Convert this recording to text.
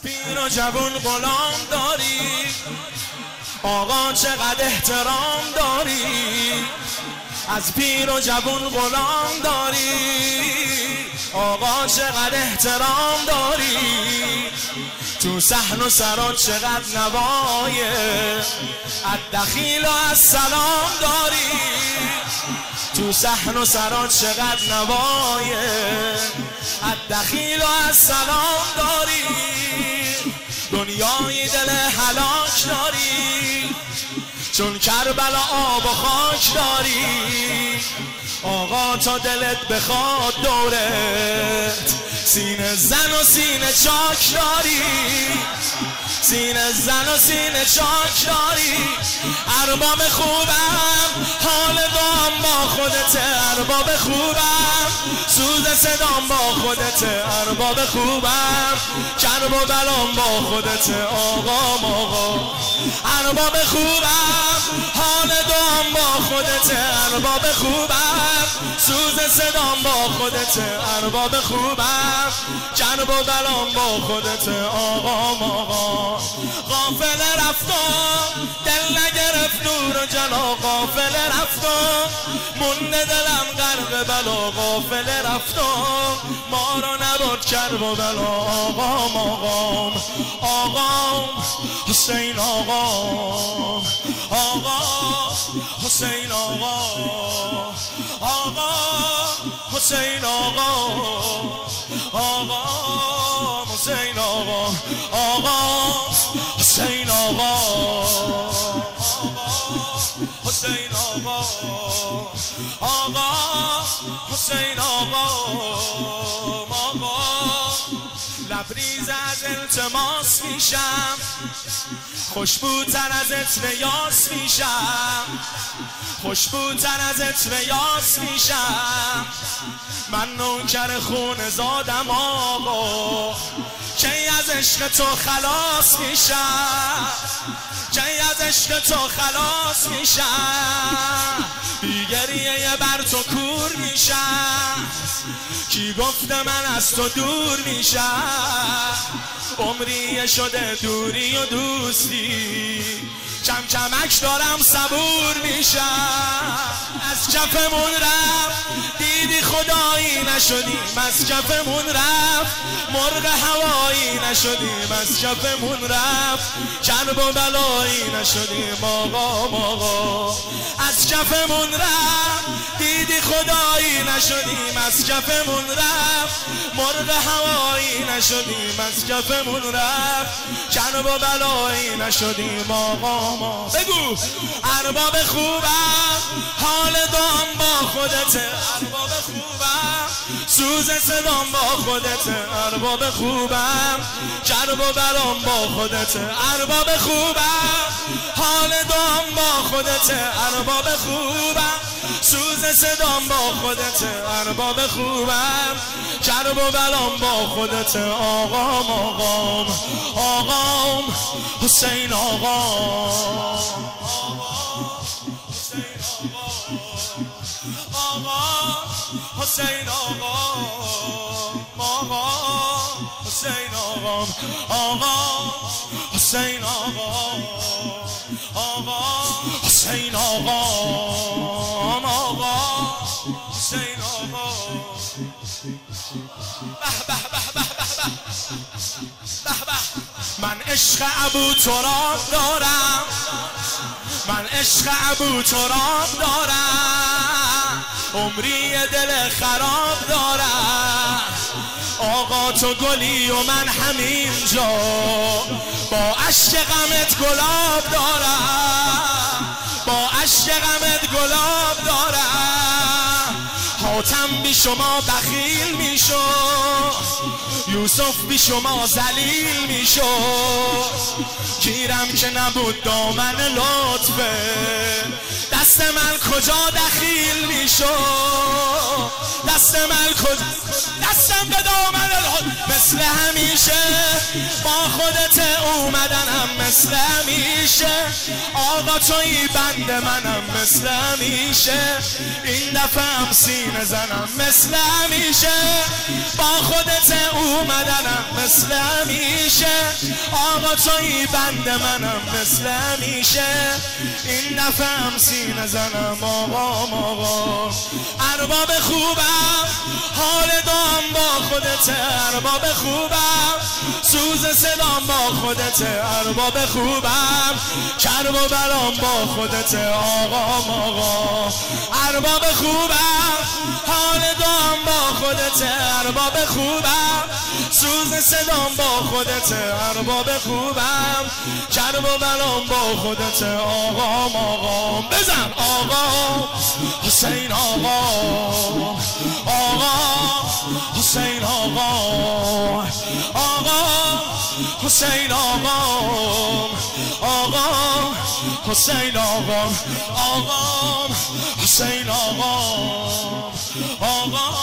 پیر و جوون غلام داری. آقا چقدر احترام داری. از پیر و جوون غلام داری. آقا چقدر احترام داری. تو صحن و سرات چقدر نوایه. از دخیل و از سلام داری. تو صحن و سرات چقدر نوایه. از دخیل و از سلام داری. دنیای دل حلاک داری چون کربلا آب و خاک داری. آقا تا دلت بخواد دورت سینه زن و سینه چاک داری. سینه زن و سینه چاک داری. ارباب خوبم حال با خودت ارباب خوبم. سوز صدام با خودت ارباب خوبم. کرب و بلام با خودت آقا آقا. ارباب خوبم. حال دام با خودت ارباب خوبم. سوز صدام با خودت ارباب خوبم. کرب و بلام با خودت آقا آقا. غافل رفتم دل نگرفت نور و جلا غافل رفتم. مونده دلم غرق بلا غافل رفتم. ما رو نبود کرب و بلا. آقام آقام آقام حسین آقام. آقا حسین آقا آقا حسین آقا آقا حسین آقا آقا حسین آقا آقا لبریز از التماس میشم. خوشبوتر از اتریاس میشم. خوشبوتر از اتریاس میشم. من نوکر خون زادم آقا. کی از عشق تو خلاص میشم کی از عشق تو خلاص میشم بیگریه بر تو کور میشم کی گفته من از تو دور میشم عمری شده دوری و دوستی. کم کمک دارم صبور میشم. از کفمون رفت. دیدی خدایی نشدیم. از کفمون رفت. مرغ هوایی نشدیم. از کفمون رفت. کرب و بلایی نشدیم. آقا آقا. از کفمون رفت. دیدی خدایی نشدیم. از کفمون رفت. مرغ هوایی نشدیم از کفمون رفت. کرب و بلایی نشدیم آقا ما. بگو ارباب خوبم حال دام با خودت. ارباب خوبم سوز صدام با خودت ارباب خوبم. کرب و برام با خودت ارباب خوبم. حال دام با خودت ارباب خوبم. سوز صدام با خودت ارباب خوبم. کرب و بلام با خودت آقام آقام آقام. حسین آقام. حسین آقا. آقا حسین آقا. آقا حسین آقا. آقا حسین آقا. آقا حسین آقا. به به به به من عشق ابو تراب دارم. من عشق ابو تراب دارم. عمری دل خراب دارم آقا تو گلی و من همینجا. با عشق غمت گلاب دارم. با عشق غمت گلاب دارم. حاتم بی شما بخیل میشو یوسف بی شما زلیل میشو گیرم که نبود دامن لطفه. دست من کجا دخیل میشو دست من کجا دستم به دامن مثل همیشه. با خودت اومدنم مثل همیشه. آقا توی بند منم مثل همیشه. این دفعه هم زنم مثل همیشه. با خودت اومدنم مثل همیشه. آقا توی بند منم مثل همیشه. این دفعه هم سینه زنم. آقا آقا. ارباب خوبم. حال دام با خودت ارباب خوبم. سوز صدام با خودت ارباب خوبم. کرب و برام با خودت آقا آقا. ارباب خوبم. حال دام با خودت ارباب خوبم. سوز صدام با خودت ارباب خوبم. کرب و برام با خودت آقا آقا. بزن آقا. حسین آقا آقا. حسین آقا. آقا حسین آقا. آقا حسین آقا. آقا حسین آقا. آقا.